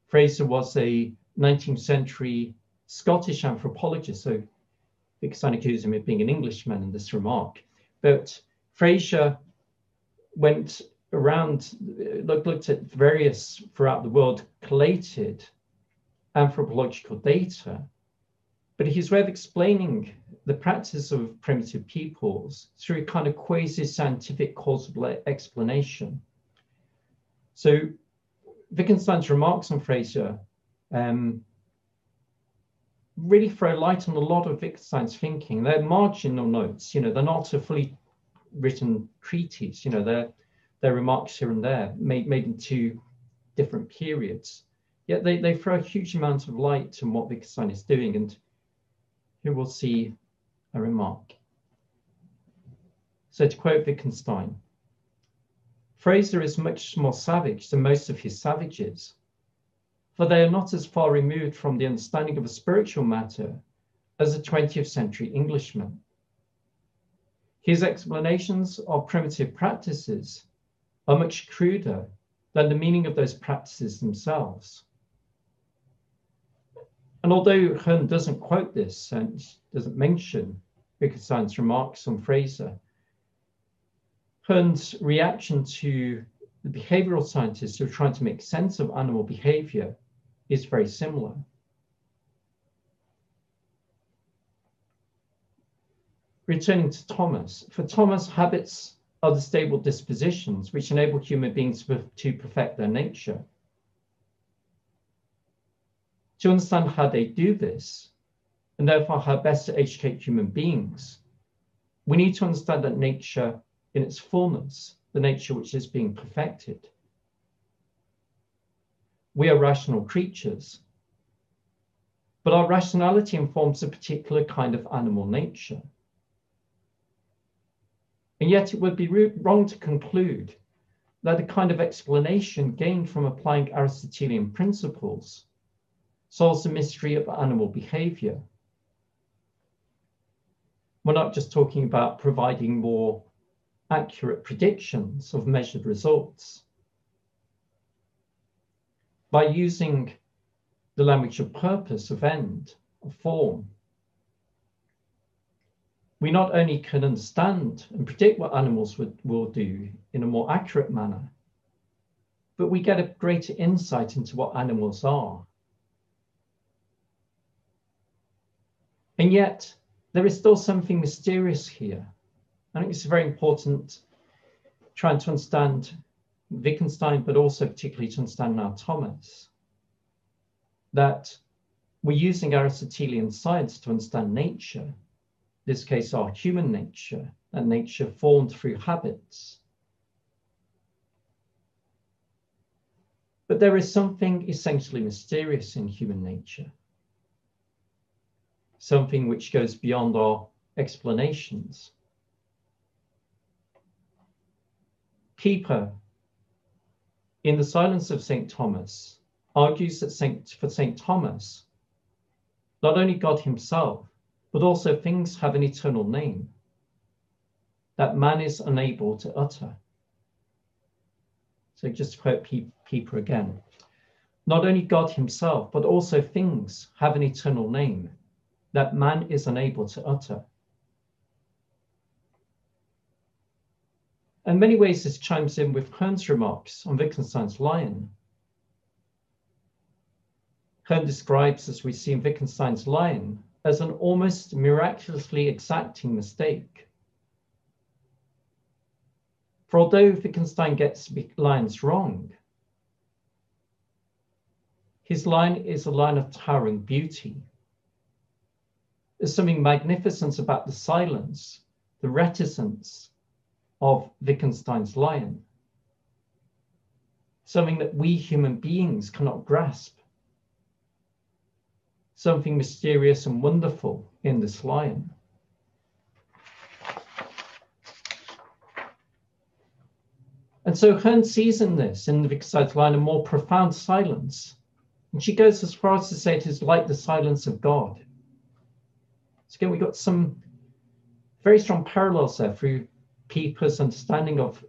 Frazer was a 19th century Scottish anthropologist, so Wittgenstein accused him of being an Englishman in this remark. But Frazer went around, looked, looked at various throughout the world collated anthropological data, but his way of explaining the practice of primitive peoples through a kind of quasi-scientific causal explanation. So Wittgenstein's remarks on Frazer um, really throw light on a lot of Wittgenstein's thinking. They're marginal notes, you know, they're not a fully written treatise, you know, they're, they're remarks here and there made, made into different periods. Yet they, they throw a huge amount of light on what Wittgenstein is doing. And here we'll see a remark. So to quote Wittgenstein, Frazer is much more savage than most of his savages for they are not as far removed from the understanding of a spiritual matter as a 20th century Englishman. His explanations of primitive practices are much cruder than the meaning of those practices themselves. And although Hearne doesn't quote this and doesn't mention Wittgenstein's remarks on Frazer, Hearne's reaction to the behavioral scientists who are trying to make sense of animal behavior is very similar. Returning to Thomas, for Thomas, habits are the stable dispositions which enable human beings to perfect their nature. To understand how they do this, and therefore how best to educate human beings, we need to understand that nature in its fullness, the nature which is being perfected. We are rational creatures. But our rationality informs a particular kind of animal nature. And yet it would be wrong to conclude that the kind of explanation gained from applying Aristotelian principles solves the mystery of animal behavior. We're not just talking about providing more accurate predictions of measured results by using the language of purpose, of end, of form, we not only can understand and predict what animals would, will do in a more accurate manner, but we get a greater insight into what animals are. And yet, there is still something mysterious here. I think it's very important trying to understand Wittgenstein, but also particularly to understand now Thomas, that we're using Aristotelian science to understand nature, this case, our human nature, and nature formed through habits. But there is something essentially mysterious in human nature, something which goes beyond our explanations. Pieper in the silence of St. Thomas, argues that Saint, for St. Thomas, not only God himself, but also things have an eternal name that man is unable to utter. So just to quote Pieper again. Not only God himself, but also things have an eternal name that man is unable to utter. In many ways, this chimes in with Hearne's remarks on Wittgenstein's lion. Hearne describes, as we see in Wittgenstein's lion, as an almost miraculously exacting mistake. For although Wittgenstein gets lines wrong, his line is a line of towering beauty. There's something magnificent about the silence, the reticence, of Wittgenstein's lion. Something that we human beings cannot grasp. Something mysterious and wonderful in this lion. And so Hearne sees in this, in the Wittgenstein's lion, a more profound silence. And she goes as far as to say it is like the silence of God. So again, we've got some very strong parallels there through Pieper's understanding of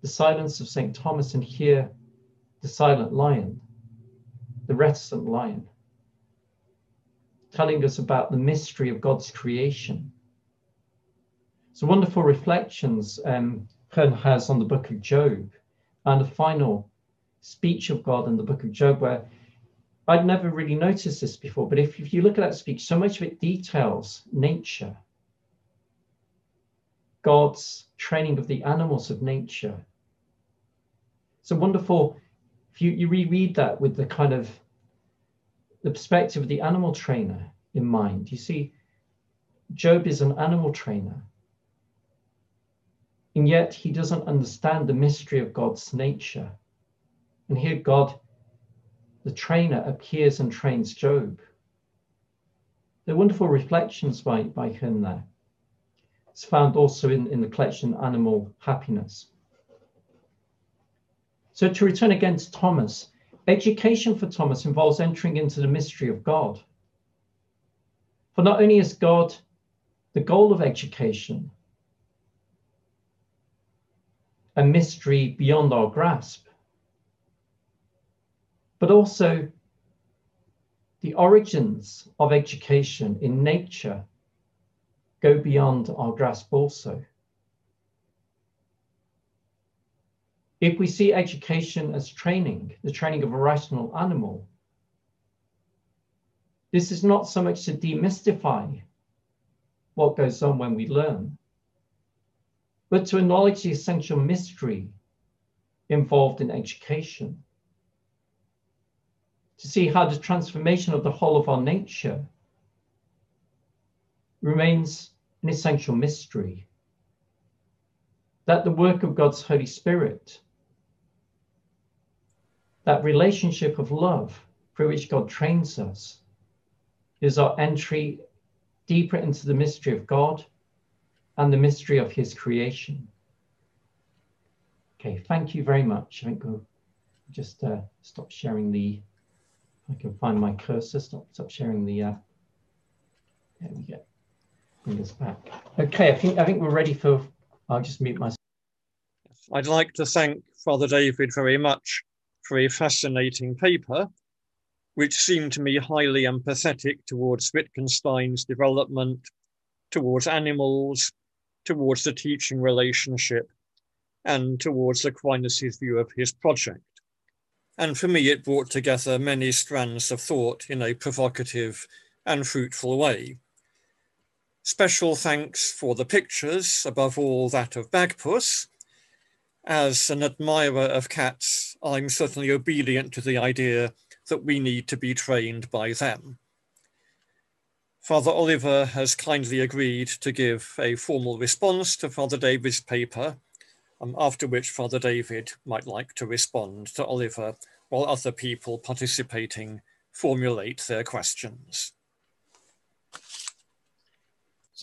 the silence of St. Thomas and here the silent lion, the reticent lion, telling us about the mystery of God's creation. So wonderful reflections um, Hearne has on the book of Job and the final speech of God in the book of Job, where I'd never really noticed this before, but if, if you look at that speech, so much of it details nature, God's training of the animals of nature. It's a wonderful, if you, you reread that with the kind of the perspective of the animal trainer in mind, you see, Job is an animal trainer. And yet he doesn't understand the mystery of God's nature. And here God, the trainer, appears and trains Job. They're wonderful reflections by, by him there. It's found also in, in the collection Animal Happiness. So to return again to Thomas, education for Thomas involves entering into the mystery of God. For not only is God the goal of education, a mystery beyond our grasp, but also the origins of education in nature go beyond our grasp also. If we see education as training, the training of a rational animal, this is not so much to demystify what goes on when we learn, but to acknowledge the essential mystery involved in education. To see how the transformation of the whole of our nature remains an essential mystery. That the work of God's Holy Spirit, that relationship of love through which God trains us, is our entry deeper into the mystery of God and the mystery of His creation. Okay, thank you very much. I think we'll just uh, stop sharing the. I can find my cursor. Stop, stop sharing the. Uh, there we go bring us back. Okay, I think I think we're ready for. I'll just mute myself. I'd like to thank Father David very much for a fascinating paper, which seemed to me highly empathetic towards Wittgenstein's development, towards animals, towards the teaching relationship, and towards Aquinas' view of his project. And for me, it brought together many strands of thought in a provocative and fruitful way. Special thanks for the pictures, above all that of Bagpuss. As an admirer of cats, I'm certainly obedient to the idea that we need to be trained by them. Father Oliver has kindly agreed to give a formal response to Father David's paper, um, after which Father David might like to respond to Oliver while other people participating formulate their questions.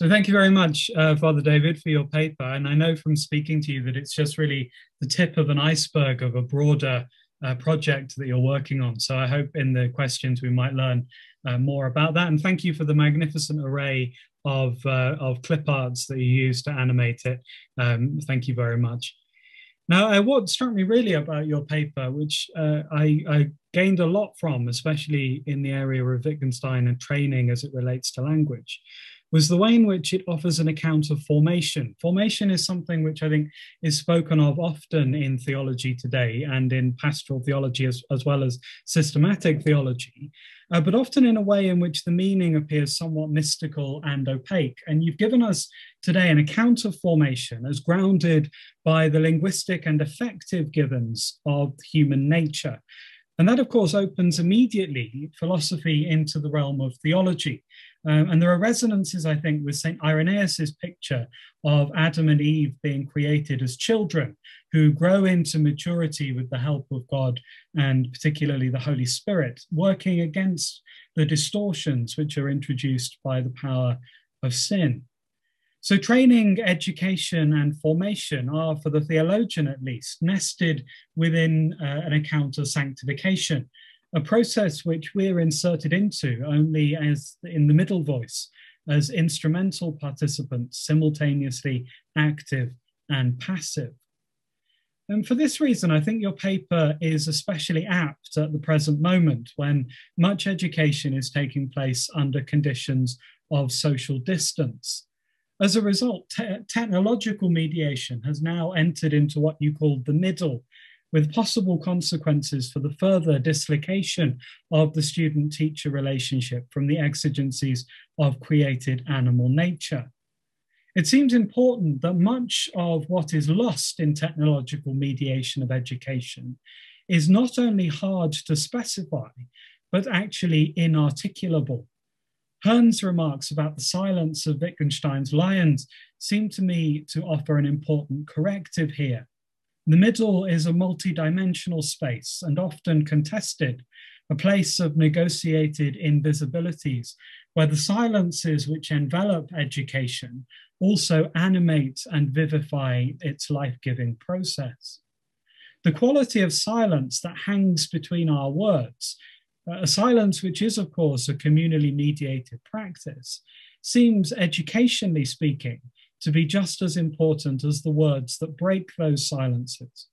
So thank you very much, uh, Father David, for your paper. And I know from speaking to you that it's just really the tip of an iceberg of a broader uh, project that you're working on. So I hope in the questions we might learn uh, more about that. And thank you for the magnificent array of, uh, of clip arts that you use to animate it. Um, thank you very much. Now, uh, what struck me really about your paper, which uh, I, I, gained a lot from, especially in the area of Wittgenstein and training as it relates to language, was the way in which it offers an account of formation. Formation is something which I think is spoken of often in theology today and in pastoral theology as, as well as systematic theology, uh, but often in a way in which the meaning appears somewhat mystical and opaque. And you've given us today an account of formation as grounded by the linguistic and affective givens of human nature. And that, of course, opens immediately philosophy into the realm of theology. Um, and there are resonances, I think, with St. Irenaeus's picture of Adam and Eve being created as children who grow into maturity with the help of God and particularly the Holy Spirit, working against the distortions which are introduced by the power of sin. So, training, education, and formation are, for the theologian at least, nested within uh, an account of sanctification a process which we're inserted into only as in the middle voice, as instrumental participants, simultaneously active and passive. And for this reason, I think your paper is especially apt at the present moment when much education is taking place under conditions of social distance. As a result, te technological mediation has now entered into what you call the middle with possible consequences for the further dislocation of the student teacher relationship from the exigencies of created animal nature. It seems important that much of what is lost in technological mediation of education is not only hard to specify, but actually inarticulable. Hearne's remarks about the silence of Wittgenstein's lions seem to me to offer an important corrective here. The middle is a multidimensional space and often contested, a place of negotiated invisibilities, where the silences which envelop education also animate and vivify its life giving process. The quality of silence that hangs between our words, a silence which is, of course, a communally mediated practice, seems, educationally speaking, to be just as important as the words that break those silences.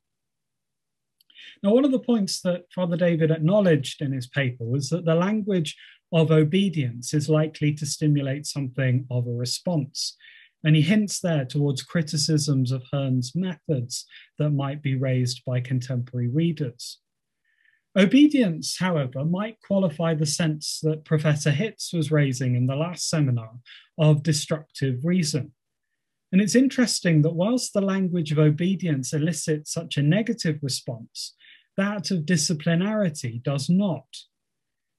Now, one of the points that Father David acknowledged in his paper was that the language of obedience is likely to stimulate something of a response. And he hints there towards criticisms of Hearne's methods that might be raised by contemporary readers. Obedience, however, might qualify the sense that Professor Hitz was raising in the last seminar of destructive reason. And it's interesting that whilst the language of obedience elicits such a negative response, that of disciplinarity does not.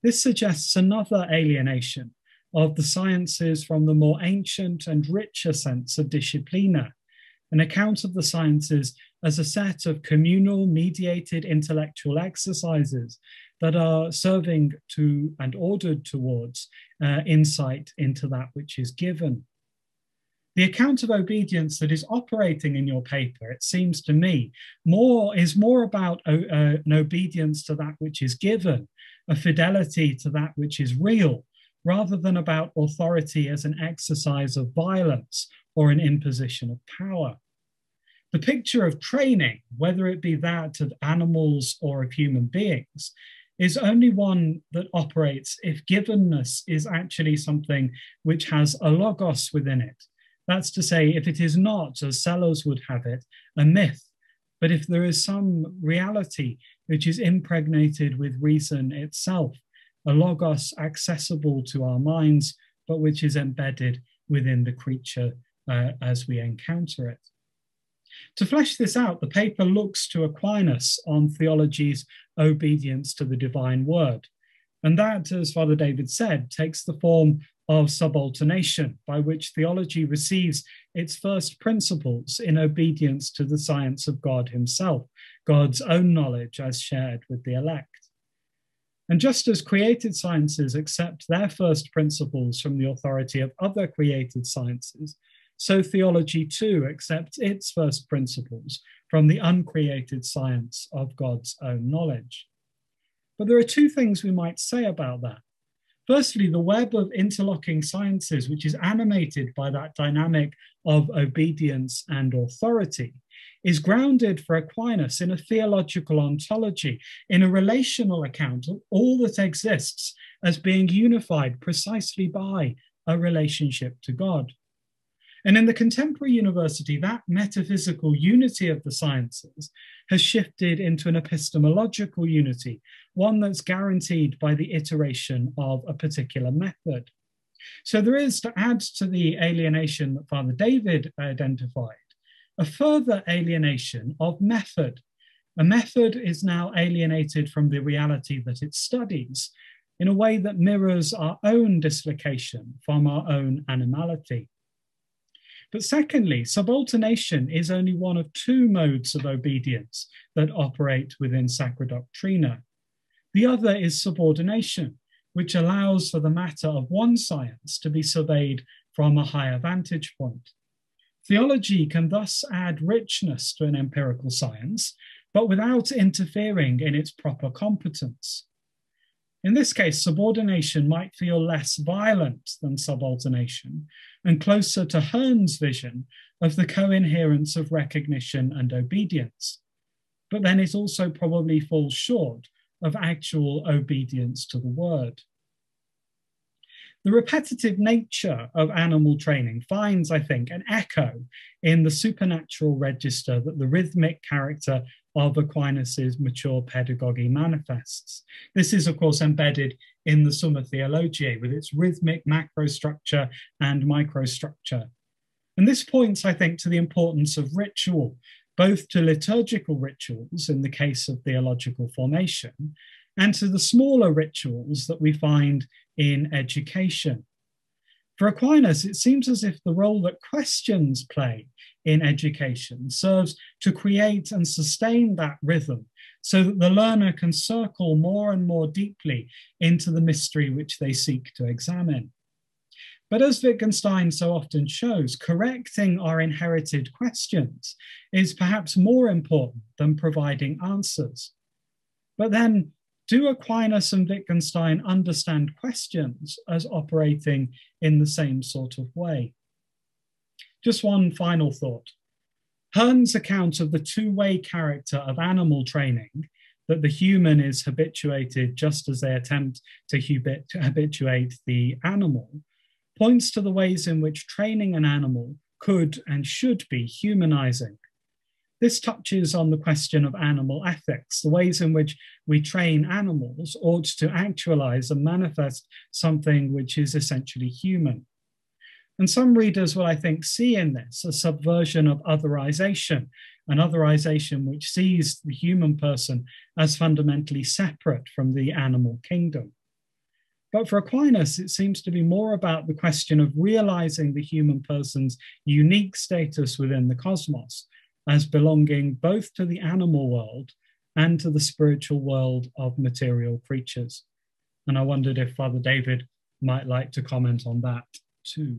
This suggests another alienation of the sciences from the more ancient and richer sense of disciplina, an account of the sciences as a set of communal mediated intellectual exercises that are serving to and ordered towards uh, insight into that which is given. The account of obedience that is operating in your paper, it seems to me, more is more about uh, uh, an obedience to that which is given, a fidelity to that which is real, rather than about authority as an exercise of violence or an imposition of power. The picture of training, whether it be that of animals or of human beings, is only one that operates if givenness is actually something which has a logos within it, that's to say, if it is not, as Sellars would have it, a myth, but if there is some reality which is impregnated with reason itself, a logos accessible to our minds, but which is embedded within the creature uh, as we encounter it. To flesh this out, the paper looks to Aquinas on theology's obedience to the divine word. And that, as Father David said, takes the form of subalternation, by which theology receives its first principles in obedience to the science of God Himself, God's own knowledge as shared with the elect. And just as created sciences accept their first principles from the authority of other created sciences, so theology too accepts its first principles from the uncreated science of God's own knowledge. But there are two things we might say about that. Firstly, the web of interlocking sciences, which is animated by that dynamic of obedience and authority, is grounded for Aquinas in a theological ontology, in a relational account of all that exists as being unified precisely by a relationship to God. And in the contemporary university, that metaphysical unity of the sciences has shifted into an epistemological unity, one that's guaranteed by the iteration of a particular method. So there is, to add to the alienation that Father David identified, a further alienation of method. A method is now alienated from the reality that it studies in a way that mirrors our own dislocation from our own animality. But secondly, subalternation is only one of two modes of obedience that operate within Sacra Doctrina. The other is subordination, which allows for the matter of one science to be surveyed from a higher vantage point. Theology can thus add richness to an empirical science, but without interfering in its proper competence. In this case, subordination might feel less violent than subalternation and closer to Hearne's vision of the coherence of recognition and obedience. But then it also probably falls short of actual obedience to the word. The repetitive nature of animal training finds, I think, an echo in the supernatural register that the rhythmic character of Aquinas's mature pedagogy manifests. This is, of course, embedded in the Summa Theologiae with its rhythmic macrostructure and microstructure. And this points, I think, to the importance of ritual, both to liturgical rituals in the case of theological formation, and to the smaller rituals that we find in education. For Aquinas, it seems as if the role that questions play in education serves to create and sustain that rhythm so that the learner can circle more and more deeply into the mystery which they seek to examine. But as Wittgenstein so often shows, correcting our inherited questions is perhaps more important than providing answers. But then do Aquinas and Wittgenstein understand questions as operating in the same sort of way? Just one final thought. Hearne's account of the two way character of animal training, that the human is habituated just as they attempt to habituate the animal, points to the ways in which training an animal could and should be humanizing. This touches on the question of animal ethics, the ways in which we train animals ought to actualize and manifest something which is essentially human. And some readers will, I think, see in this a subversion of otherization, an otherization which sees the human person as fundamentally separate from the animal kingdom. But for Aquinas, it seems to be more about the question of realizing the human person's unique status within the cosmos as belonging both to the animal world and to the spiritual world of material creatures. And I wondered if Father David might like to comment on that too.